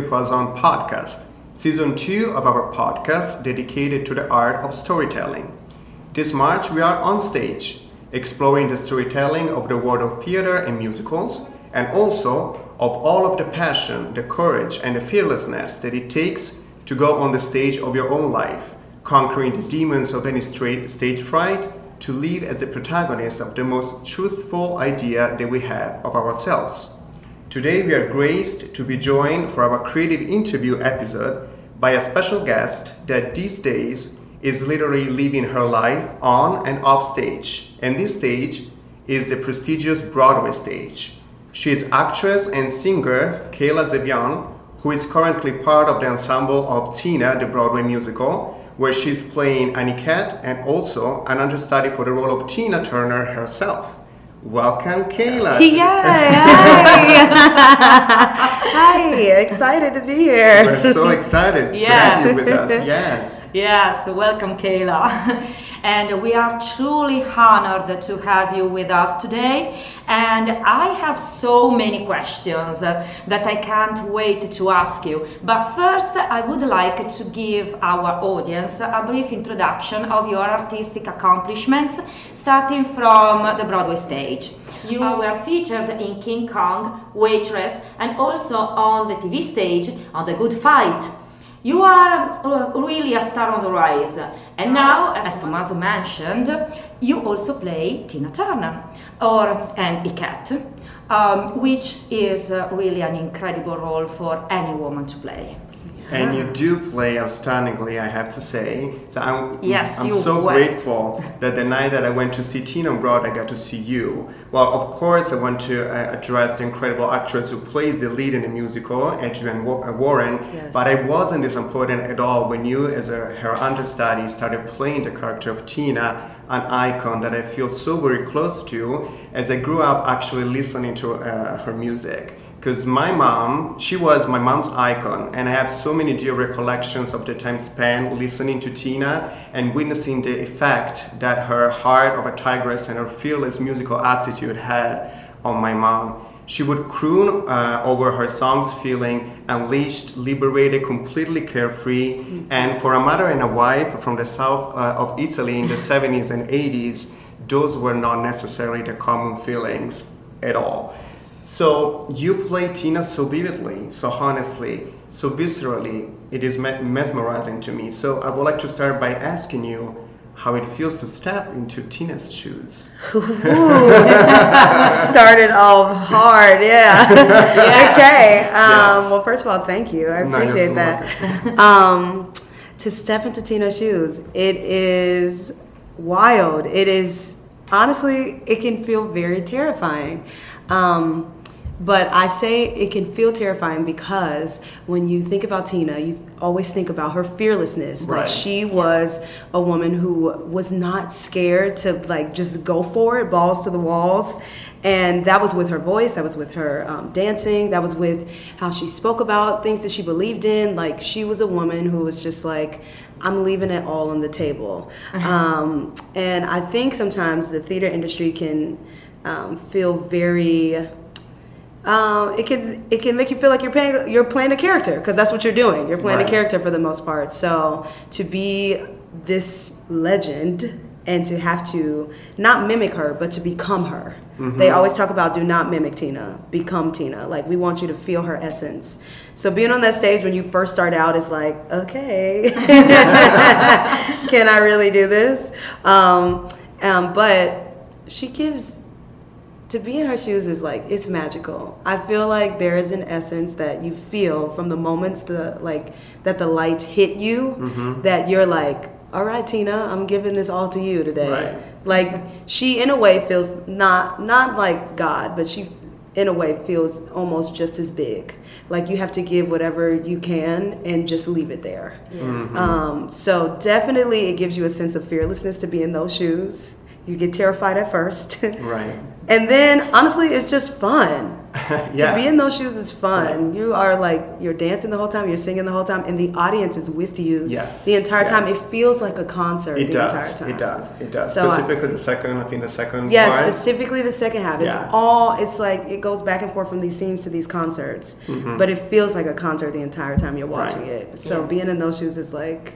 Poison podcast, season two of our podcast dedicated to the art of storytelling. This March, we are on stage, exploring the storytelling of the world of theater and musicals, and also of all of the passion, the courage, and the fearlessness that it takes to go on the stage of your own life, conquering the demons of any stage fright to live as the protagonist of the most truthful idea that we have of ourselves. Today we are graced to be joined for our creative interview episode by a special guest that these days is literally living her life on and off stage. And this stage is the prestigious Broadway stage. She is actress and singer Kayla Davion, who is currently part of the ensemble of Tina, the Broadway musical, where she's playing an Ikette and also an understudy for the role of Tina Turner herself. Welcome, Kayla. Yay! Excited to be here. We're so excited to have you with us. Yes. Yes, welcome, Kayla. and we are truly honored to have you with us today. And I have so many questions uh, that I can't wait to ask you. But first, I would like to give our audience a brief introduction of your artistic accomplishments, starting from the Broadway stage. You were featured in King Kong, Waitress, and also on the TV stage on The Good Fight. You are uh, really a star on the rise. And now, as Tommaso mentioned, you also play Tina Turner or an Ikette, um, which is uh, really an incredible role for any woman to play. And you do play outstandingly, I have to say. So I'm, Yes, I'm so were. grateful that the night that I went to see Tina Broad, I got to see you. Well, of course, I want to uh, address the incredible actress who plays the lead in the musical, Adrienne uh, Warren. Yes. But I wasn't disappointed at all when you, as a, her understudy, started playing the character of Tina, an icon that I feel so very close to as I grew up actually listening to uh, her music. Because my mom she was my mom's icon and i have so many dear recollections of the time spent listening to tina and witnessing the effect that her heart of a tigress and her fearless musical attitude had on my mom she would croon uh, over her songs feeling unleashed liberated completely carefree and for a mother and a wife from the south uh, of italy in the 70s and 80s those were not necessarily the common feelings at all so you play Tina so vividly, so honestly, so viscerally. It is mesmerizing to me. So I would like to start by asking you how it feels to step into Tina's shoes. Started off hard, yeah. okay. Um, Yes. Well, first of all, thank you. I appreciate so that. um, to step into Tina's shoes, it is wild. It is honestly, it can feel very terrifying. Um, but I say it can feel terrifying because when you think about Tina, you always think about her fearlessness. Right. Like she was a woman who was not scared to like just go for it, balls to the walls. And that was with her voice, that was with her um, dancing, that was with how she spoke about things that she believed in. Like she was a woman who was just like, I'm leaving it all on the table. um, and I think sometimes the theater industry can um, feel very um, it can it can make you feel like you're playing you're playing a character because that's what you're doing. You're playing Right. a character for the most part. So to be this legend and to have to not mimic her but to become her. They always talk about do not mimic Tina, become Tina. Like we want you to feel her essence. So being on that stage when you first start out is like okay, can I really do this? Um, um, but she gives to be in her shoes is like it's magical. I feel like there is an essence that you feel from the moments the like that the lights hit you Mm-hmm. that you're like, all right, Tina, I'm giving this all to you today. Right. Like she in a way feels not not like God, but she in a way feels almost just as big. Like you have to give whatever you can and just leave it there. Um, so definitely it gives you a sense of fearlessness to be in those shoes. You get terrified at first. Right. And then honestly, it's just fun. yeah. To be in those shoes is fun. You are like you're dancing the whole time, you're singing the whole time, and the audience is with you Yes, the entire time. It feels like a concert it the does. entire time. It does. It does. So I- Specifically, the second. I think the second. Yeah, part. specifically the second half. It's Yeah. all it's like it goes back and forth from these scenes to these concerts. But it feels like a concert the entire time you're watching Mm-hmm. Right. it. So Yeah. being in those shoes is like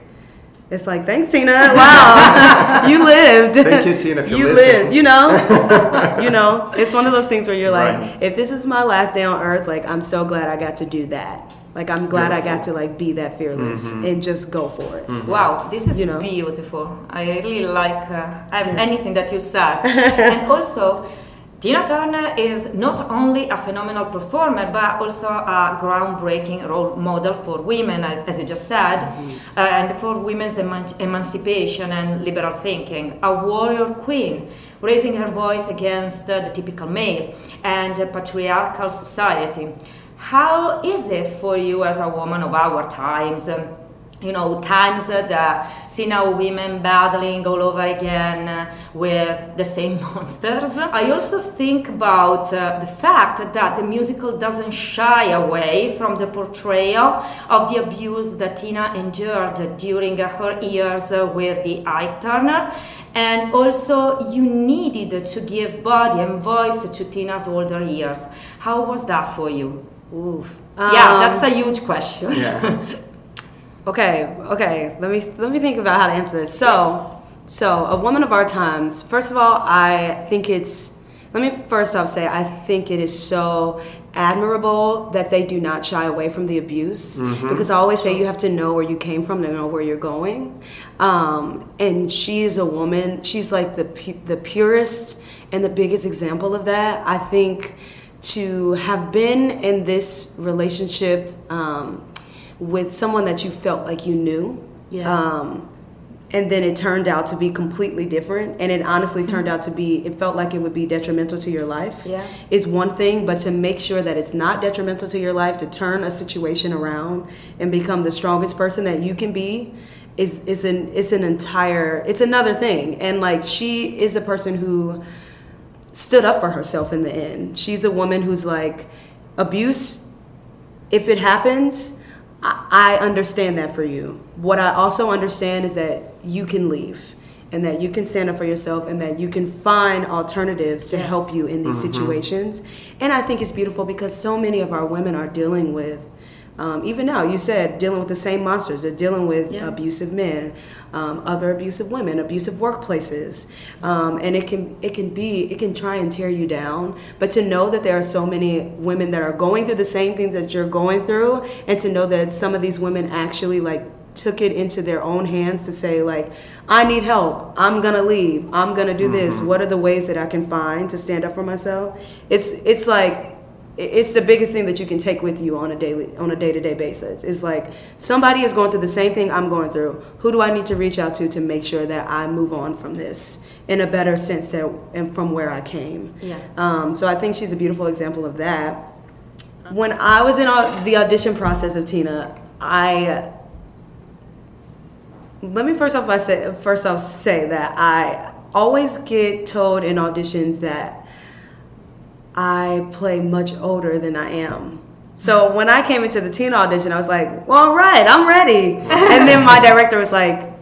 it's like thanks Tina. Wow. you lived. Thank you, Tina, if you you lived, you know? you know, it's one of those things where you're like, Right. if this is my last day on earth, like I'm so glad I got to do that. Like I'm glad I got to like be that fearless Mm-hmm. and just go for it. Wow, this is You know? beautiful. I really like uh, anything that you said. and also, Tina Turner is not only a phenomenal performer, but also a groundbreaking role model for women, uh, as you just said, uh, and for women's eman- emancipation and liberal thinking. A warrior queen, raising her voice against uh, the typical male and uh, patriarchal society. How is it for you as a woman of our times? Um, you know, times that see now women battling all over again with the same monsters. I also think about uh, the fact that the musical doesn't shy away from the portrayal of the abuse that Tina endured during her years uh, with the Ike Turner. And also, you needed to give body and voice to Tina's older years. How was that for you? Oof. yeah, Um, that's a huge question. Yeah. Okay, okay. Let me let me think about how to answer this. So, Yes. so a woman of our times. First of all, I think it's. Let me first off say I think it is so admirable that they do not shy away from the abuse because I always say you have to know where you came from to know where you're going. Um, and she is a woman. She's like the the purest and the biggest example of that. I think to have been in this relationship. Um, with someone that you felt like you knew. Yeah. Um, and then it turned out to be completely different. And it honestly turned out to be, it felt like it would be detrimental to your life. Yeah. Is one thing, but to make sure that it's not detrimental to your life, to turn a situation around and become the strongest person that you can be. Is, is an it's an entire it's another thing and like she is a person who stood up for herself in the end she's a woman who's like abuse if it happens, I, I understand that for you. What I also understand is that you can leave and that you can stand up for yourself and that you can find alternatives to Yes. help you in these mm-hmm. situations. And I think it's beautiful because so many of our women are dealing with. Um, even now, you said dealing with the same monsters. They're dealing with Yeah. abusive men, um, other abusive women, abusive workplaces, um, and it can it can be it can try and tear you down. But to know that there are so many women that are going through the same things that you're going through, and to know that some of these women actually like took it into their own hands to say like i need help i'm gonna leave i'm gonna do this what are the ways that i can find to stand up for myself it's it's like it's the biggest thing that you can take with you on a daily on a day-to-day basis. It's like somebody is going through the same thing i'm going through. Who do i need to reach out to to make sure that i move on from this in a better sense that and from where i came? Yeah. um, so i think she's a beautiful example of that. When i was in au- the audition process of tina i let me first off I say first off say that I always get told in auditions that I play much older than I am. So when I came into the teen audition, I was like, "Well, all right, I'm ready." And then my director was like,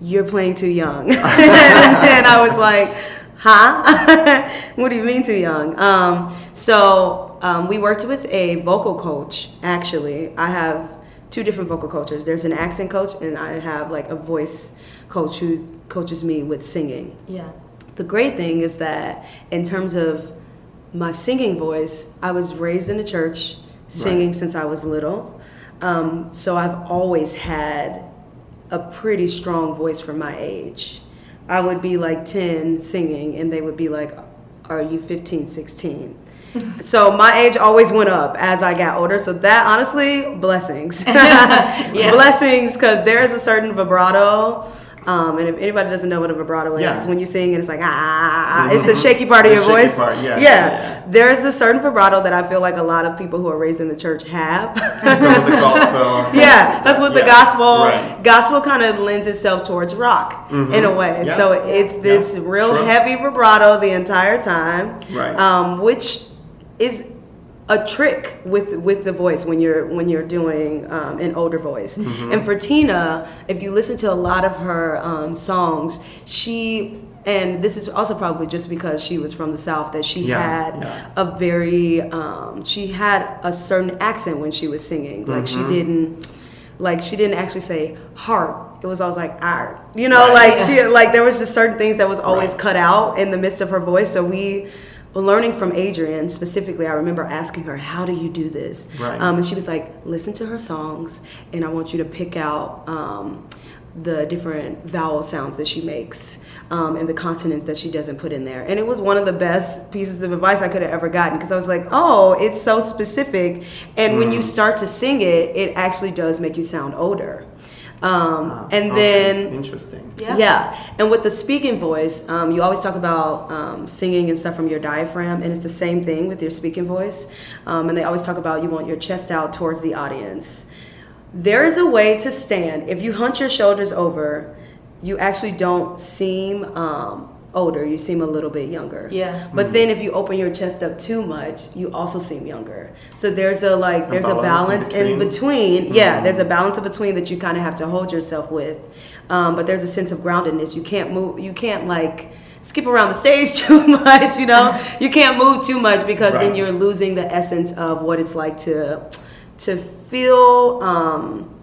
"You're playing too young," and I was like, "Huh? what do you mean too young?" Um, so um, we worked with a vocal coach. Actually, I have two different vocal coaches. There's an accent coach, and I have like a voice coach who coaches me with singing. Yeah. The great thing is that in terms of my singing voice, I was raised in a church singing since I was little. Um, so I've always had a pretty strong voice for my age. I would be like 10 singing, and they would be like, Are you 15, 16? so my age always went up as I got older. So that honestly, blessings. blessings, because there is a certain vibrato Um, and if anybody doesn't know what a vibrato is, Yeah. it's when you sing and it's like ah, ah, ah, ah. it's the shaky part of The your shaky voice. part, yeah, yeah. yeah. There's a certain vibrato that I feel like a lot of people who are raised in the church have. Of gospel. yeah, that's what the gospel right. gospel kind of lends itself towards rock in a way. Mm-hmm. Yeah. So it's this real Sure. heavy vibrato the entire time, Right. Um, which is a trick with with the voice when you're when you're doing um, an older voice. Mm-hmm. And for Tina, if you listen to a lot of her um, songs, she and this is also probably just because she was from the south that she Yeah, had yeah. a very um, she had a certain accent when she was singing like Mm-hmm. she didn't like she didn't actually say heart it was always like art you know Right. like she like there was just certain things that was always Right. cut out in the midst of her voice so we learning from adrienne specifically i remember asking her how do you do this Right. um, and she was like listen to her songs and i want you to pick out um, the different vowel sounds that she makes um, and the consonants that she doesn't put in there. And it was one of the best pieces of advice I could have ever gotten because I was like, oh, it's so specific. And when you Mm. start to sing it, it actually does make you sound older. Um, Ah, and okay. then Interesting. Yeah. yeah. And with the speaking voice, um, you always talk about um, singing and stuff from your diaphragm, and it's the same thing with your speaking voice. Um, and they always talk about you want your chest out towards the audience. There is a way to stand. If you hunch your shoulders over, you actually don't seem um, older. You seem a little bit younger. Yeah. But then if you open your chest up too much, you also seem younger. So there's a like there's a balance in balance in between. between. Yeah, there's a balance in between that you kind of have to hold yourself with. Um, but there's a sense of groundedness. You can't move. You can't like skip around the stage too much. You know, you can't move too much because then you're losing the essence of what it's like to to feel. Um,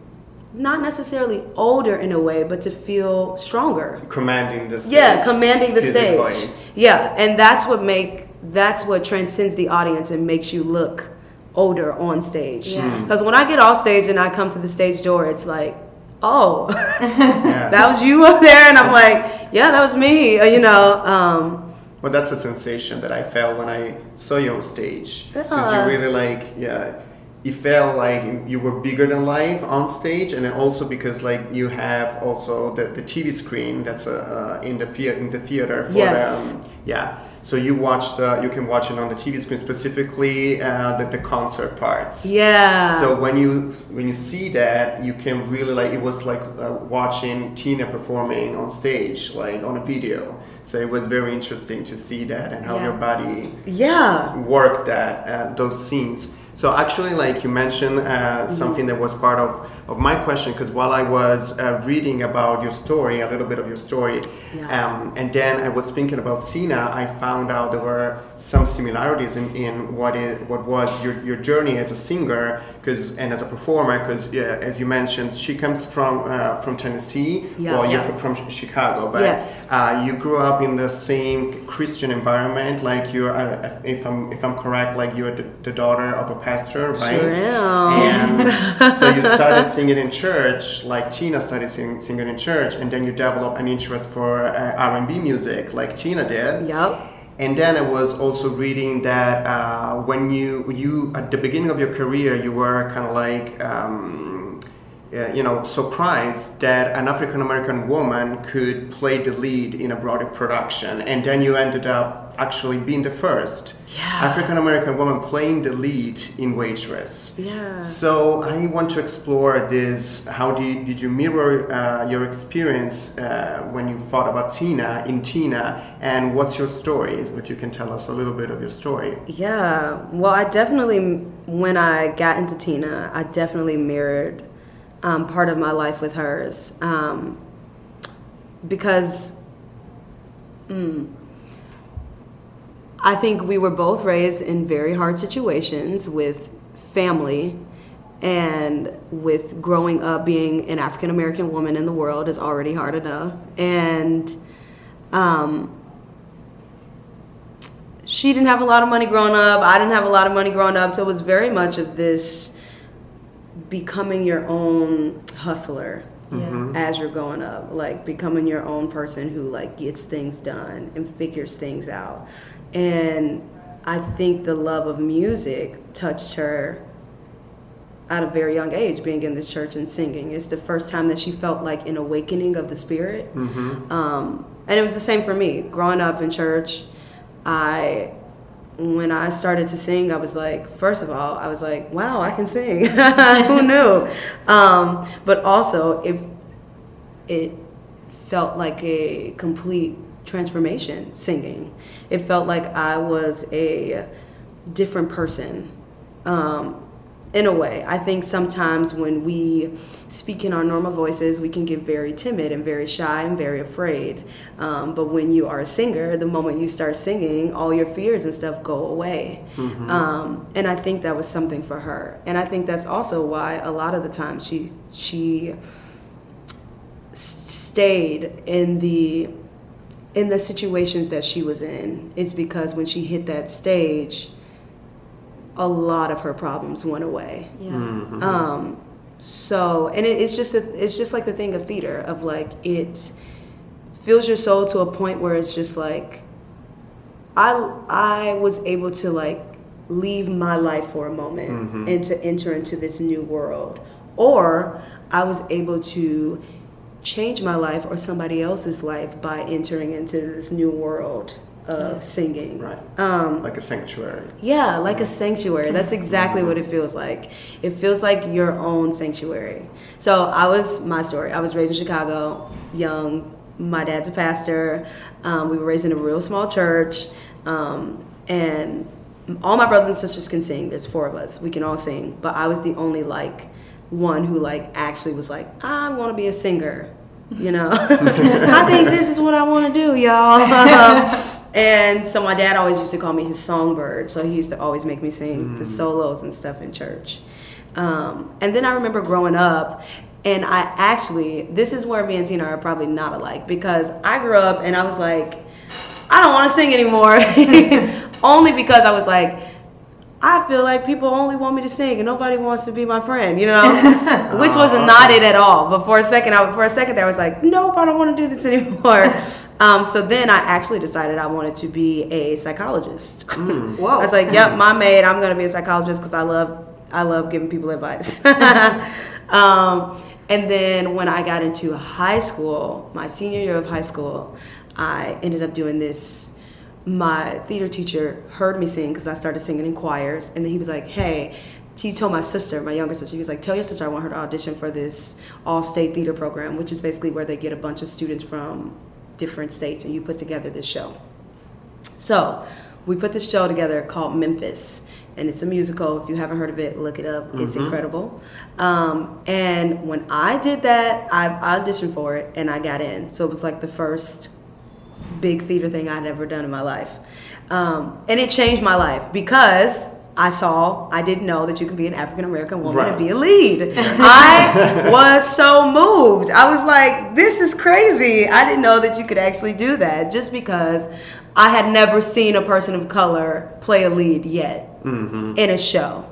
not necessarily older in a way, but to feel stronger. Commanding the stage. Yeah, commanding the physically. stage. Yeah, and that's what make that's what transcends the audience and makes you look older on stage. Yes. Because when I get off stage and I come to the stage door, it's like, oh, Yeah. that was you up there, and I'm like, yeah, that was me. Uh, You know, um, Well, that's a sensation that I felt when I saw you on stage. Because Yeah. you really like, yeah, it felt like you were bigger than life on stage, and also because like you have also the, the TV screen that's uh, uh, in the thea- in the theater for Yes. the um, yeah. So you watch the you can watch it on the TV screen specifically uh, the, the concert parts. yeah. So when you when you see that, you can really like it was like uh, watching Tina performing on stage, like on a video. So it was very interesting to see that and how Yeah. your body yeah. worked that uh, those scenes. So actually, like you mentioned, uh, something that was part of, of my question, because while I was uh, reading about your story, a little bit of your story, Yeah. um, and then I was thinking about Tina, I found out there were some similarities in, in what is what was your, your journey as a singer, because and as a performer, because as you mentioned, she comes from uh, from Tennessee. Yeah. Well, you're Yes. from Chicago, but Yes. uh, you grew up in the same Christian environment, like you're, uh, if I'm if I'm correct, like you're the, the daughter of a pastor, right? Sure am. And so you started singing in church, like Tina started sing, singing in church, and then you developed an interest for uh, R&B music, like Tina did. Yep. And then I was also reading that uh, when you you at the beginning of your career, you were kind of like. Um, uh, you know, surprised that an African American woman could play the lead in a Broadway production, and then you ended up actually being the first Yeah. African American woman playing the lead in Waitress. Yeah. So I want to explore this. How did, did you mirror uh, your experience uh, when you thought about Tina in Tina, and what's your story? If you can tell us a little bit of your story. Yeah. Well, I definitely, when I got into Tina, I definitely mirrored um, part of my life with hers. Um, because mm, I think we were both raised in very hard situations with family and with growing up being an African American woman in the world is already hard enough. And um, she didn't have a lot of money growing up. I didn't have a lot of money growing up. So it was very much of this becoming your own hustler Yeah. as you're going up, like becoming your own person who like gets things done and figures things out. And I think the love of music touched her at a very young age being in this church and singing. It's the first time that she felt like an awakening of the spirit. Um, and it was the same for me. Growing up in church, I when I started to sing, I was like, first of all, I was like, wow, I can sing. Who knew? Um, but also, it it felt like a complete transformation singing. It felt like I was a different person. Um, in a way, I think sometimes when we speak in our normal voices, we can get very timid and very shy and very afraid. Um, but when you are a singer, the moment you start singing, all your fears and stuff go away. Um, and I think that was something for her. And I think that's also why a lot of the times she she stayed in the in the situations that she was in it's because when she hit that stage a lot of her problems went away. Yeah. um so and it, it's just a, it's just like the thing of theater of like it fills your soul to a point where it's just like i i was able to like leave my life for a moment and to enter into this new world. Or i was able to change my life or somebody else's life by entering into this new world of singing Right. um Like a sanctuary. yeah, like a sanctuary. That's exactly what it feels like. It feels like your own sanctuary. So I was my story. I was raised in Chicago, young. My dad's a pastor. Um, we were raised in a real small church, um, and all my brothers and sisters can sing. There's four of us. We can all sing, but I was the only like one who like actually was like, I want to be a singer. You know, I think this is what I want to do, y'all. and so my dad always used to call me his songbird. So he used to always make me sing the solos and stuff in church. Um, and then I remember growing up, and I actually, this is where me and Tina are probably not alike because I grew up and I was like, I don't want to sing anymore. Only because I was like, I feel like people only want me to sing and nobody wants to be my friend, you know? Which was not it at all. But for a second, I, for a second there, I was like, nope, I don't want to do this anymore. um, so then I actually decided I wanted to be a psychologist. Whoa. I was like, yep, my maid, I'm going to be a psychologist because I love, I love giving people advice. um, and then when I got into high school, my senior year of high school, I ended up doing this my theater teacher heard me sing because I started singing in choirs, and then he was like, "Hey." He told my sister, my younger sister, he was like, "Tell your sister I want her to audition for this all-state theater program, which is basically where they get a bunch of students from different states, and you put together this show." So, we put this show together called Memphis, and it's a musical. If you haven't heard of it, look it up. It's incredible. Um, and when I did that, I auditioned for it, and I got in. So it was like the first big theater thing I'd ever done in my life. Um, and it changed my life because I saw, I didn't know that you can be an African American woman and Right. be a lead. I was so moved. I was like, this is crazy. I didn't know that you could actually do that just because I had never seen a person of color play a lead yet in a show.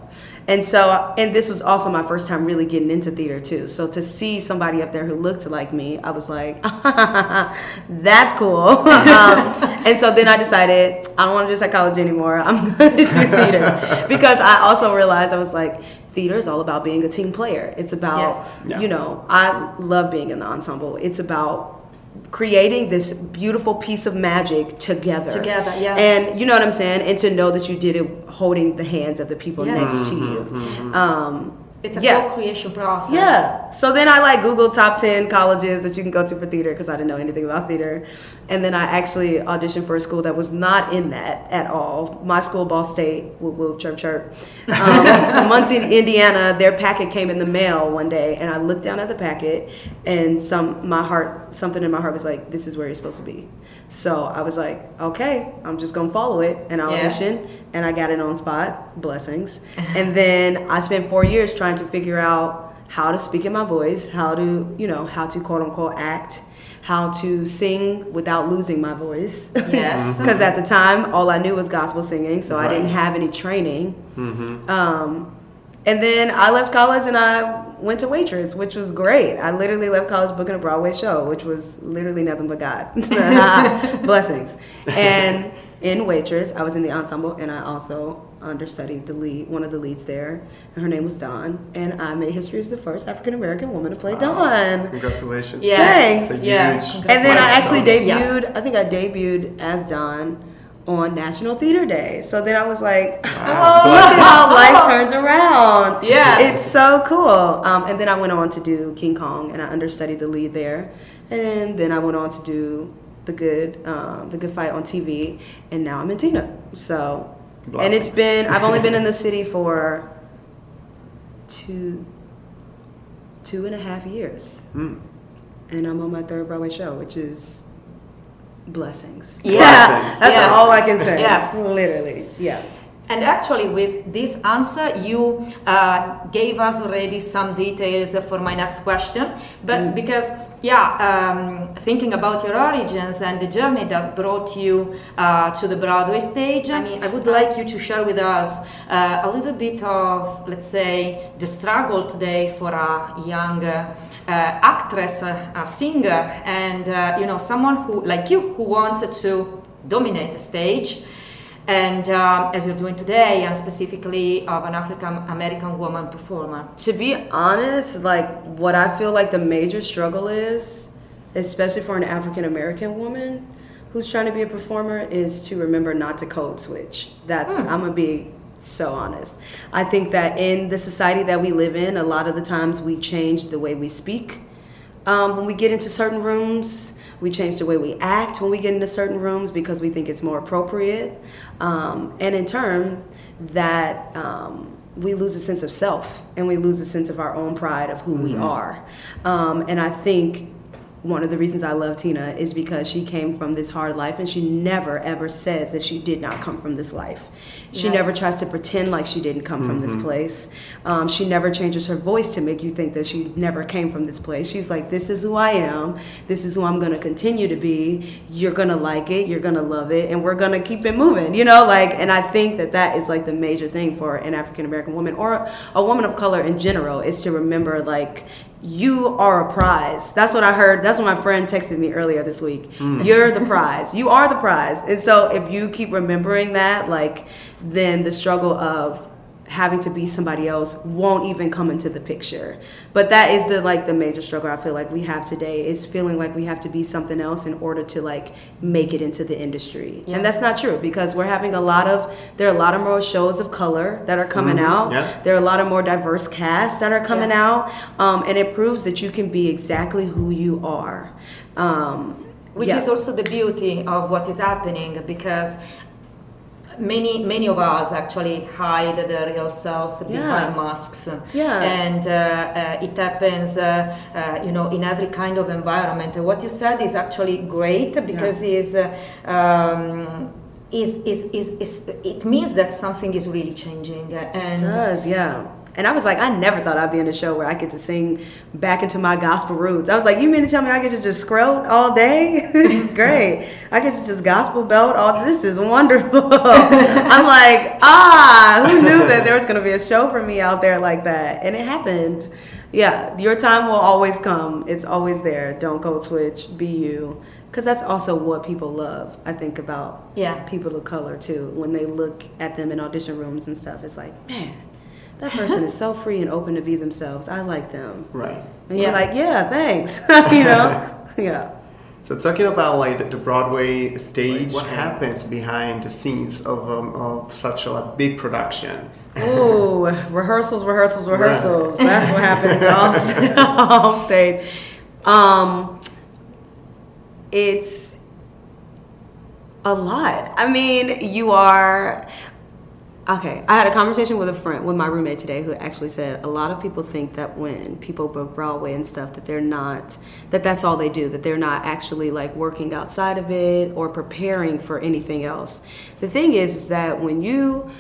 And so, and this was also my first time really getting into theater too. So to see somebody up there who looked like me, I was like, that's cool. um, and so then I decided I don't want to do psychology anymore. I'm going to do theater because I also realized I was like, theater is all about being a team player. It's about, Yeah. you know, I love being in the ensemble. It's about creating this beautiful piece of magic together. Together, yeah. And you know what I'm saying? And to know that you did it holding the hands of the people Yeah. next to mm-hmm, you. Mm-hmm, mm-hmm. Um, It's a yeah. co-creation process. yeah. So then I like Googled top 10 colleges that you can go to for theater because I didn't know anything about theater. And then I actually auditioned for a school that was not in that at all. My school, Ball State, whoop whoop, chirp chirp. Um, Muncie, Indiana, their packet came in the mail one day and I looked down at the packet and some, my heart, something in my heart was like, this is where you're supposed to be. So I was like, okay, I'm just gonna follow it. And I Yes. auditioned and I got it on spot. Blessings. and then I spent four years trying to figure out how to speak in my voice, how to, you know, how to quote unquote act, how to sing without losing my voice. Yes. Because at the time, all I knew was gospel singing, so I didn't have any training. Um, and then I left college and I went to waitress, which was great. I literally left college booking a Broadway show, which was literally nothing but God. Blessings. And in waitress, I was in the ensemble and I also understudied the lead, one of the leads there, and her name was Dawn. And I made history as the first African American woman to play Dawn. Congratulations. Yes. Thanks. A Yes. huge And then I actually debuted. Yes. I think I debuted as Dawn on National Theater Day. So then I was like, Wow. oh, look at how life turns around. Yeah, it's so cool. Um, and then I went on to do King Kong, and I understudied the lead there. And then I went on to do the good, um, the good fight on TV, and now I'm in Tina. So, and it's been. I've only been in the city for two, two and a half years Hmm. and I'm on my third Broadway show, which is blessings. Yes. Yeah, that's Yes. all I can say. Yes. literally. Yeah. And actually, with this answer, you uh, gave us already some details for my next question. But because, yeah, um, thinking about your origins and the journey that brought you uh, to the Broadway stage, I mean, I would like you to share with us uh, a little bit of, let's say, the struggle today for a young. Uh, uh, actress, a, a singer, and uh, you know someone who, like you, who wants to dominate the stage and um, as you're doing today, and specifically of an African American woman performer. To be honest, like what I feel like the major struggle is, especially for an African American woman who's trying to be a performer, is to remember not to code switch. That's I'm gonna be so honest. I think that in the society that we live in, a lot of the times we change the way we speak. Um, when we get into certain rooms, we change the way we act when we get into certain rooms because we think it's more appropriate. Um, and in turn, that um, we lose a sense of self and we lose a sense of our own pride of who we are. Um, and I think one of the reasons I love Tina is because she came from this hard life and she never ever says that she did not come from this life. She Yes. never tries to pretend like she didn't come from this place. Um, she never changes her voice to make you think that she never came from this place. She's like, This is who I am. This is who I'm going to continue to be. You're going to like it. You're going to love it. And we're going to keep it moving, you know? Like, and I think that that is like the major thing for an African American woman or a woman of color in general is to remember, like, you are a prize. That's what I heard. That's what my friend texted me earlier this week. Hmm. You're the prize. You are the prize. And so if you keep remembering that, like, then the struggle of having to be somebody else won't even come into the picture. But that is the like the major struggle I feel like we have today is feeling like we have to be something else in order to like make it into the industry. Yeah. And that's not true because we're having a lot of there are a lot of more shows of color that are coming out. yeah. There are a lot of more diverse casts that are coming Yeah. out, um, and it proves that you can be exactly who you are. Um, Which yeah. is also the beauty of what is happening because many many of us actually hide their real selves behind masks. Yeah. and uh, uh, it happens uh, uh, you know in every kind of environment. And what you said is actually great because is uh, um, is, is, is, is it means that something is really changing. And It does, yeah. And I was like, I never thought I'd be in a show where I get to sing back into my gospel roots. I was like, you mean to tell me I get to just scrote all day? this is great. I get to just gospel belt all. This is wonderful. I'm like, ah, who knew that there was going to be a show for me out there like that? And it happened. Yeah, your time will always come. It's always there. Don't code switch. Be you. Because that's also what people love. I think about Yeah. people of color too. When they look at them in audition rooms and stuff, it's like, man, that person is so free and open to be themselves. I like them. Right. And Yeah. you're like, yeah, thanks. you know? yeah. So talking about like the- the Broadway stage, Like, what what happens behind the scenes of um, of such a big production? Ooh, rehearsals, rehearsals, rehearsals. That's what happens off, off stage. Um, it's a lot. I mean, you are. Okay, I had a conversation with a friend, with my roommate today, who actually said a lot of people think that when people book Broadway and stuff, that they're not, that that's all they do, that they're not actually like working outside of it or preparing for anything else. The thing is, is that when you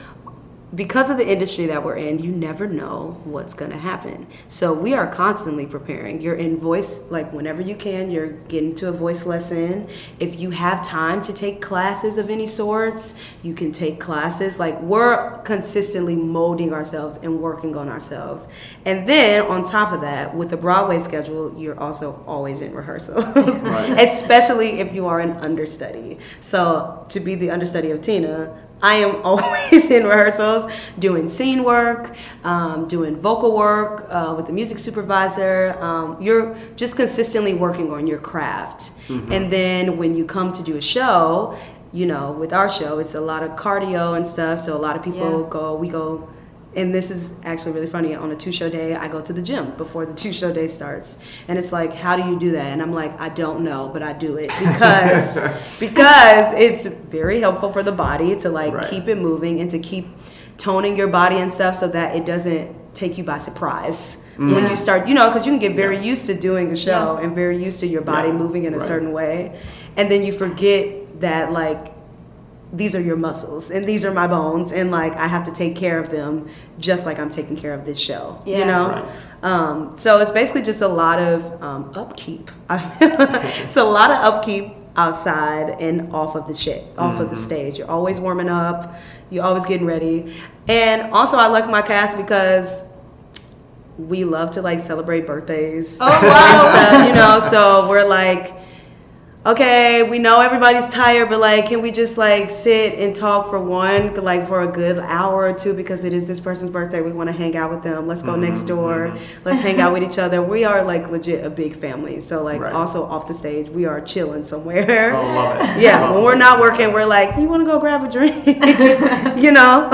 because of the industry that we're in, you never know what's going to happen. So we are constantly preparing. You're in voice, like whenever you can, you're getting to a voice lesson. If you have time to take classes of any sorts, you can take classes. Like we're consistently molding ourselves and working on ourselves. And then on top of that, with the Broadway schedule, you're also always in rehearsals, especially if you are an understudy. So to be the understudy of Tina, I am always in rehearsals doing scene work, um, doing vocal work uh, with the music supervisor. Um, you're just consistently working on your craft. Mm-hmm. And then when you come to do a show, you know, with our show, it's a lot of cardio and stuff. So a lot of people yeah. go, we go and this is actually really funny on a two show day i go to the gym before the two show day starts and it's like how do you do that and i'm like i don't know but i do it because because it's very helpful for the body to like right. keep it moving and to keep toning your body and stuff so that it doesn't take you by surprise mm. when you start you know because you can get very yeah. used to doing a show yeah. and very used to your body yeah. moving in a right. certain way and then you forget that like these are your muscles and these are my bones and like I have to take care of them just like I'm taking care of this show. Yes. You know? Right. Um, so it's basically just a lot of um, upkeep. it's a lot of upkeep outside and off of the shit, off mm-hmm. of the mm-hmm. stage. You're always warming up, you're always getting ready. And also I like my cast because we love to like celebrate birthdays. Oh wow. stuff, you know, so we're like okay, we know everybody's tired, but like, can we just like sit and talk for one, like for a good hour or two because it is this person's birthday. We want to hang out with them. Let's go mm-hmm, next door. Mm-hmm. Let's hang out with each other. We are like legit a big family. So like, right. also off the stage, we are chilling somewhere. Oh, love it. Yeah, love when we're not working, we're like, you want to go grab a drink? you know?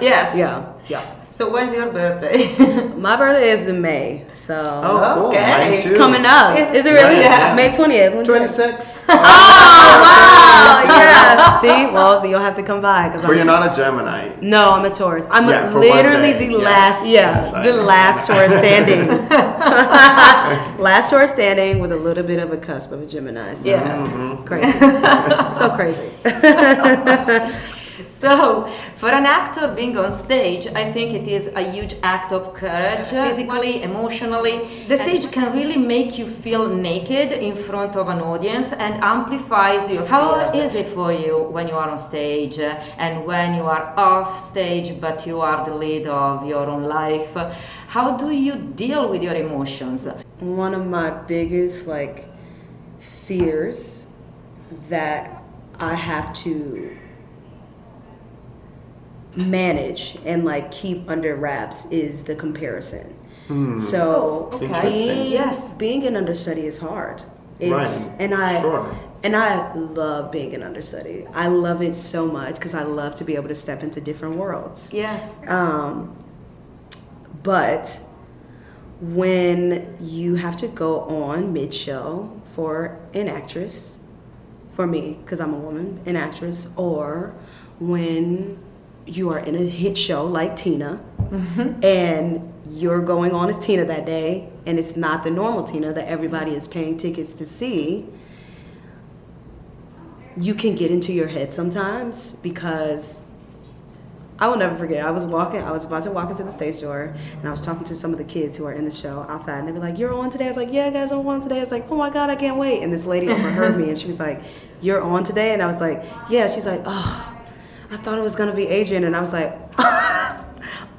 yes. Yeah. Yeah. So when's your birthday? My birthday is in May, so oh, cool. okay, it's coming up. Is, is it really? Yeah. May twentieth. Twenty six. oh wow! yeah. See, well, you'll have to come by because. Well, you're not a Gemini. No, I'm a Taurus. I'm yeah, literally the yes. last. Yeah, yes, the last Taurus standing. last Taurus standing with a little bit of a cusp of a Gemini. So yes. Mm-hmm. Crazy. so crazy. So, for an actor being on stage, I think it is a huge act of courage, physically, emotionally. The stage can really make you feel naked in front of an audience and amplifies your How fears. is it for you when you are on stage uh, and when you are off stage but you are the lead of your own life? How do you deal with your emotions? One of my biggest like fears that I have to manage and like keep under wraps is the comparison. Hmm. So oh, okay. being, yes, being an understudy is hard. It's, right. And I sure. and I love being an understudy. I love it so much because I love to be able to step into different worlds. Yes. Um, but when you have to go on mid show for an actress, for me, because I'm a woman, an actress, or when you are in a hit show like Tina, mm-hmm. and you're going on as Tina that day, and it's not the normal Tina that everybody is paying tickets to see, you can get into your head sometimes because I will never forget. I was walking, I was about to walk into the stage door, and I was talking to some of the kids who are in the show outside, and they were like, "You're on today." I was like, "Yeah, guys, I'm on today." I was like, "Oh my god, I can't wait!" And this lady overheard me, and she was like, "You're on today?" And I was like, "Yeah." She's like, "Oh." I thought it was gonna be Adrienne, and I was like,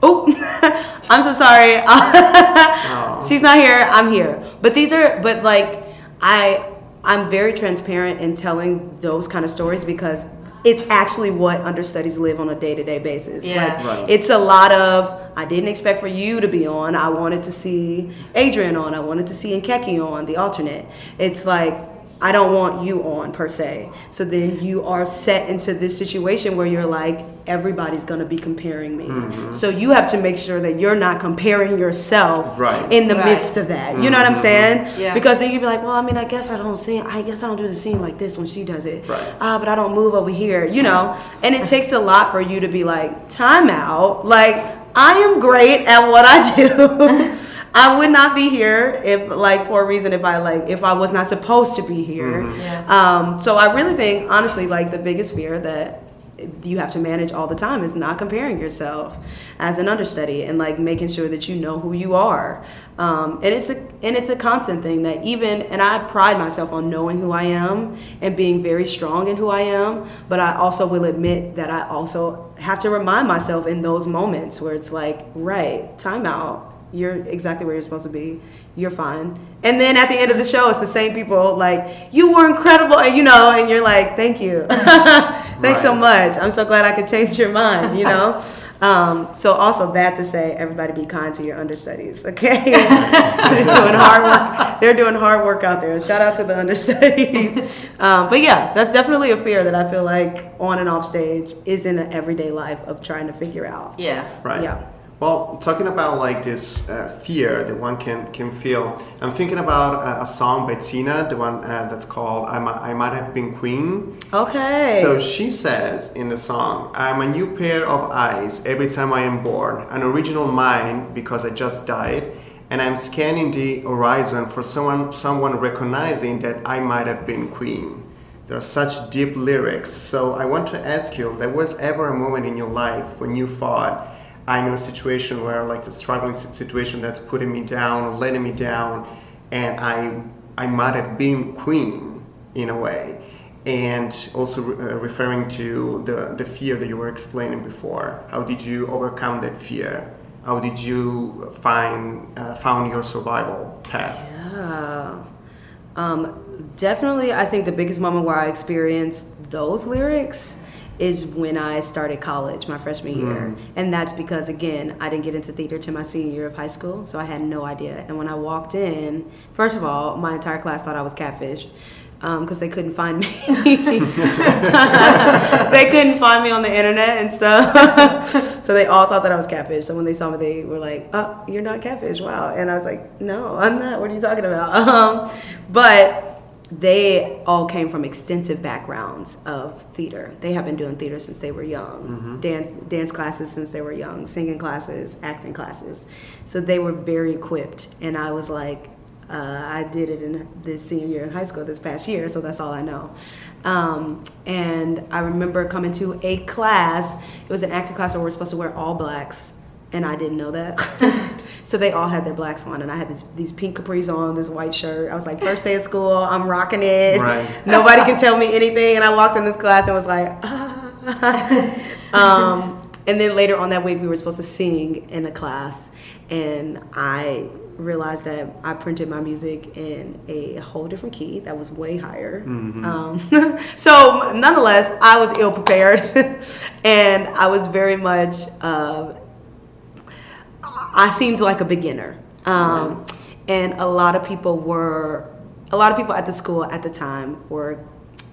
oh, I'm so sorry. She's not here. I'm here. But these are, but like, I, I'm very transparent in telling those kind of stories because it's actually what understudies live on a day-to-day basis. Yeah. Like, right. it's a lot of I didn't expect for you to be on. I wanted to see Adrienne on. I wanted to see Nkeki on the alternate. It's like I don't want you on per se. So then you are set into this situation where you're like, everybody's gonna be comparing me. Mm-hmm. So you have to make sure that you're not comparing yourself right. in the right. midst of that. You mm-hmm. know what I'm mm-hmm. saying? Yeah. Because then you'd be like, well, I mean, I guess I don't see, I guess I don't do the scene like this when she does it. Right. Uh, but I don't move over here, you know? And it takes a lot for you to be like, time out. Like, I am great at what I do. I would not be here if like for a reason if I like if I was not supposed to be here. Mm-hmm. Yeah. Um, so I really think honestly like the biggest fear that you have to manage all the time is not comparing yourself as an understudy and like making sure that you know who you are um, and it's a and it's a constant thing that even and i pride myself on knowing who i am and being very strong in who i am but i also will admit that i also have to remind myself in those moments where it's like right time out you're exactly where you're supposed to be. You're fine. And then at the end of the show, it's the same people like, you were incredible. And you know, and you're like, thank you. Thanks so much. I'm so glad I could change your mind, you know? Um, so also that to say, everybody be kind to your understudies, okay? They're doing hard work. They're doing hard work out there. Shout out to the understudies. Um, but yeah, that's definitely a fear that I feel like on and off stage is in an everyday life of trying to figure out. Yeah. Right. Yeah. Well, talking about like this uh, fear that one can can feel, I'm thinking about a, a song by Tina, the one uh, that's called I Might Have Been Queen. Okay. So she says in the song, I'm a new pair of eyes every time I am born, an original mind because I just died, and I'm scanning the horizon for someone someone recognizing that I might have been queen. There are such deep lyrics. So I want to ask you, there was ever a moment in your life when you thought, I'm in a situation where like the struggling situation that's putting me down letting me down, and I I might have been queen in a way. And also re- uh, referring to the, the fear that you were explaining before. How did you overcome that fear? How did you find uh, found your survival path? Yeah. Um, definitely, I think the biggest moment where I experienced those lyrics is when I started college, my freshman year. And that's because, again, I didn't get into theater till my senior year of high school, so I had no idea. And when I walked in, first of all, my entire class thought I was catfish. Because they couldn't find me. they couldn't find me on the internet and stuff. so they all thought that I was catfish. So when they saw me, they were like, "Oh, you're not catfish, wow!" And I was like, "No, I'm not. What are you talking about?" Um, but they all came from extensive backgrounds of theater. They have been doing theater since they were young, dance dance classes since they were young, singing classes, acting classes. So they were very equipped, and I was like, uh, I did it in this senior year in high school this past year, so that's all I know. Um, and I remember coming to a class. It was an acting class where we're supposed to wear all blacks, and I didn't know that. so they all had their blacks on, and I had this, these pink capris on, this white shirt. I was like, first day of school, I'm rocking it. Right. Nobody can tell me anything. And I walked in this class and was like, ah. um, and then later on that week, we were supposed to sing in a class, and I realized that I printed my music in a whole different key that was way higher. Um, so, nonetheless, I was ill prepared, and I was very much. Uh, I seemed like a beginner. Um, and a lot of people were, a lot of people at the school at the time were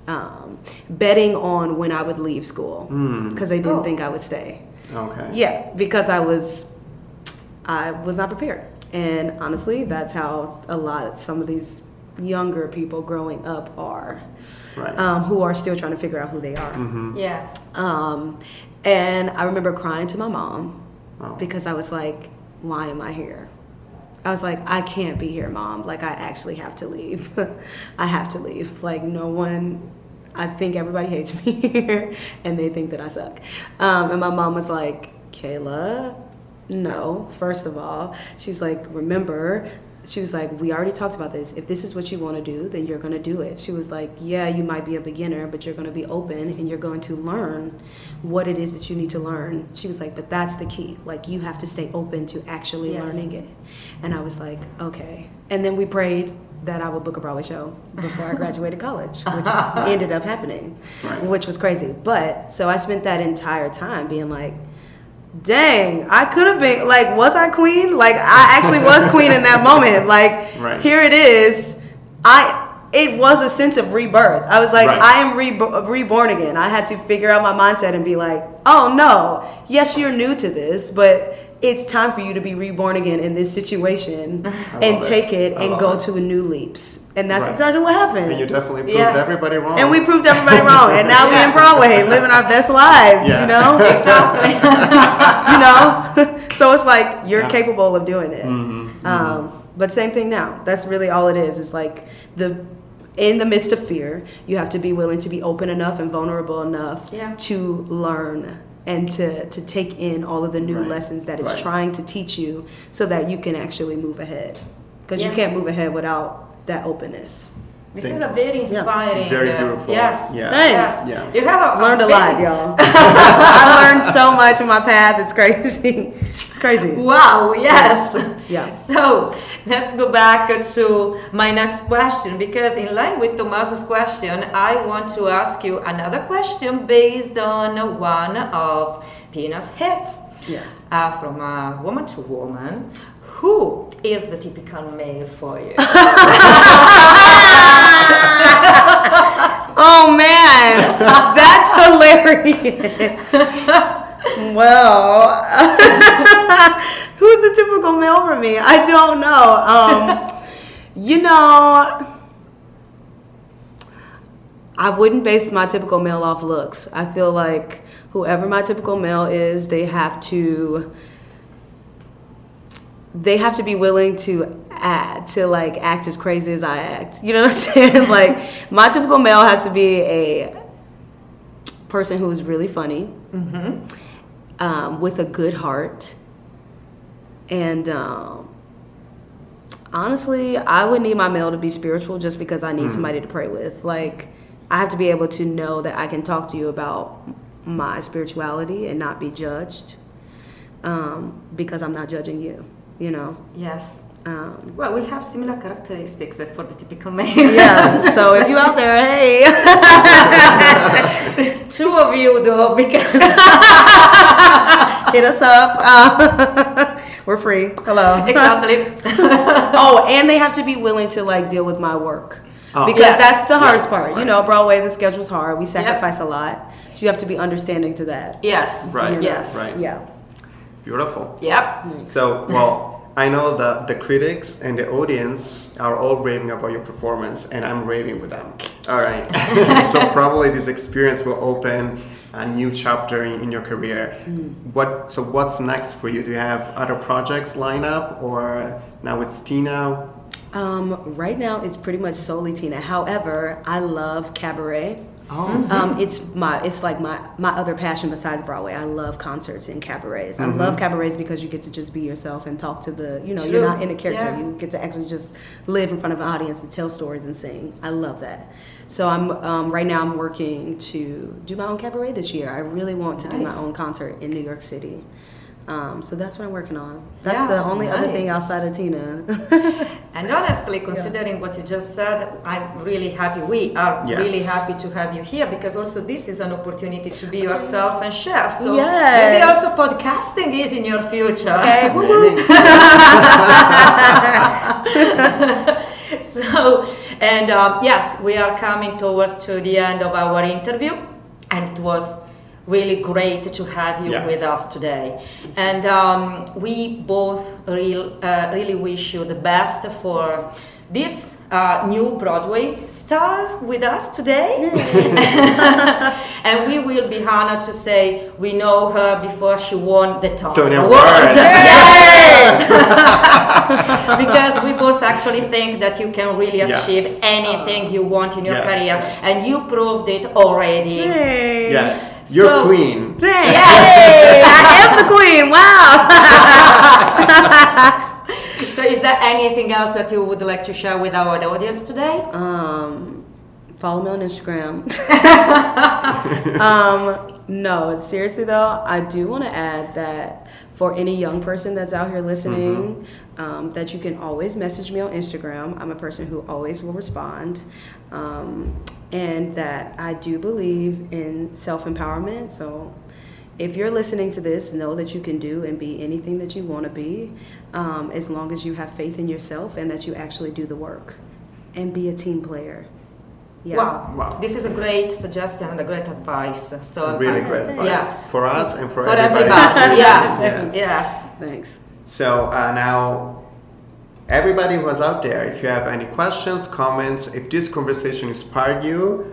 um, betting on when I would leave school because they didn't Oh. think I would stay. okay Yeah, because I was, I was not prepared. And honestly, that's how a lot, of some of these younger people growing up are, right um, who are still trying to figure out who they are. Yes. Um, and I remember crying to my mom Oh. because I was like, why am I here? I was like, I can't be here, mom. Like, I actually have to leave. I have to leave. Like, no one, I think everybody hates me here and they think that I suck. Um, and my mom was like, Kayla, no, first of all. She's like, remember, she was like, we already talked about this. If this is what you want to do, then you're going to do it. She was like, yeah, you might be a beginner, but you're going to be open and you're going to learn what it is that you need to learn. She was like, but that's the key. Like, you have to stay open to actually Yes. learning it. And I was like, okay. And then we prayed that I would book a Broadway show before I graduated college, which ended up happening, Right. which was crazy. But so I spent that entire time being like, dang, I could have been like, was I queen? Like, I actually was queen in that moment. Like, Right. here it is. I. It was a sense of rebirth. I was like, Right. I am rebo- reborn again. I had to figure out my mindset and be like, oh no, yes, you're new to this, but it's time for you to be reborn again in this situation and love it. take it I and go it. to a new leaps. And that's Right. exactly what happened. and you definitely proved Yes. everybody wrong And we proved everybody wrong. And now we're in Broadway, living our best lives, Yeah. you know? Exactly. you know? so it's like you're Yeah. capable of doing it. Mhm, Um, but same thing now. That's really all it is. It's like the in the midst of fear, you have to be willing to be open enough and vulnerable enough Yeah. to learn and to, to take in all of the new Right. lessons that it's Right. trying to teach you so that you can actually move ahead. Because Yeah. you can't move ahead without that openness. This Thank is a very inspiring. Very uh, beautiful. Yes. Yeah. Thanks. yes. Yeah. You have a, Learned a very- lot, y'all. I learned so much in my path. It's crazy. It's crazy. Wow, yes. Yeah. So let's go back to my next question because, in line with Tommaso's question, I want to ask you another question based on one of Tina's hits. Yes. Uh, from a woman to woman, who is the typical male for you? Oh man, that's hilarious. well, who's the typical male for me? I don't know. Um, you know, I wouldn't base my typical male off looks. I feel like whoever my typical male is, they have to they have to be willing to add to like act as crazy as I act. You know what I'm saying? like my typical male has to be a person who is really funny, um, with a good heart, and um, honestly, I would need my male to be spiritual just because I need somebody to pray with. Like I have to be able to know that I can talk to you about my spirituality and not be judged um, because I'm not judging you. You know. yes. Um, Well, we have similar characteristics for the typical male. yeah. So if you out there, hey, Two of you, though, because hit us up. Uh, we're free. Hello. exactly. oh, and they have to be willing to like deal with my work Oh. because Yes. that's the hardest Yeah, part. You know, Broadway, the schedule's hard. We sacrifice a lot. So you have to be understanding to that. yes. Right, you know? Yes. right. Yeah. Beautiful. Yep. So, well, I know that the critics and the audience are all raving about your performance, and I'm raving with them. All right. so, probably this experience will open a new chapter in, in your career. What? So, what's next for you? Do you have other projects lined up, or now it's Tina? Um, right now, it's pretty much solely Tina. However, I love cabaret. Oh. Um, it's my it's like my my other passion besides Broadway. I love concerts and cabarets. I love cabarets because you get to just be yourself and talk to the you know True. you're not in a character. Yeah. You get to actually just live in front of an audience and tell stories and sing. I love that. So I'm um, right now I'm working to do my own cabaret this year. I really want to do my own concert in New York City. Um, so that's what I'm working on. That's Yeah, the only other thing outside of Tina. And honestly, considering what you just said, I'm really happy. We are Yes. really happy to have you here because also this is an opportunity to be yourself and share. So Yes. maybe also podcasting is in your future. Okay. So, and um, yes, we are coming towards to the end of our interview, and it was really great to have you Yes. with us today. And um, we both real, uh, really wish you the best for this uh, new Broadway star with us today. and we will be honored to say we know her before she won the Tony, Tony Award. Award. Yay! because we both actually think that you can really Yes. achieve anything you want in your Yes, career, and you proved it already. Yay. Yes, you're So- queen. Thanks. Yay! I am the queen. Wow. So, is there anything else that you would like to share with our audience today? Um, follow me on Instagram. um, no, seriously though, I do want to add that for any young person that's out here listening, um, that you can always message me on Instagram. I'm a person who always will respond. Um, and that I do believe in self empowerment. So if you're listening to this, know that you can do and be anything that you want to be um, as long as you have faith in yourself and that you actually do the work and be a team player. Yeah. Wow. Wow. this is a great suggestion and a great advice. So, Really I- great advice Yes. for us and for, For everybody. everybody, yes, Yes. yes. Thanks. So uh, now, everybody who was out there, if you have any questions, comments, if this conversation inspired you,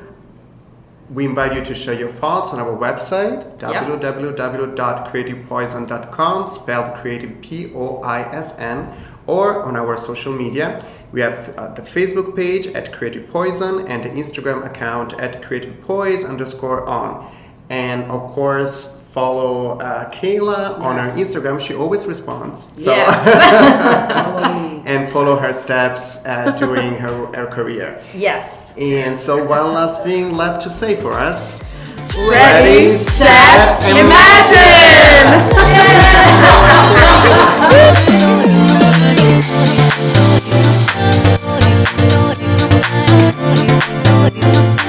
we invite you to share your thoughts on our website Yeah. www.creativepoison.com, spelled creative P O I S N, or on our social media. We have uh, the Facebook page at Creative Poison and the Instagram account at Creative Poise underscore on. And of course, follow uh, Kayla yes. on her Instagram. She always responds. So yes. and follow her steps uh, during her, her career. Yes. And so one last thing left to say for us. Ready, set, set imagine! imagine.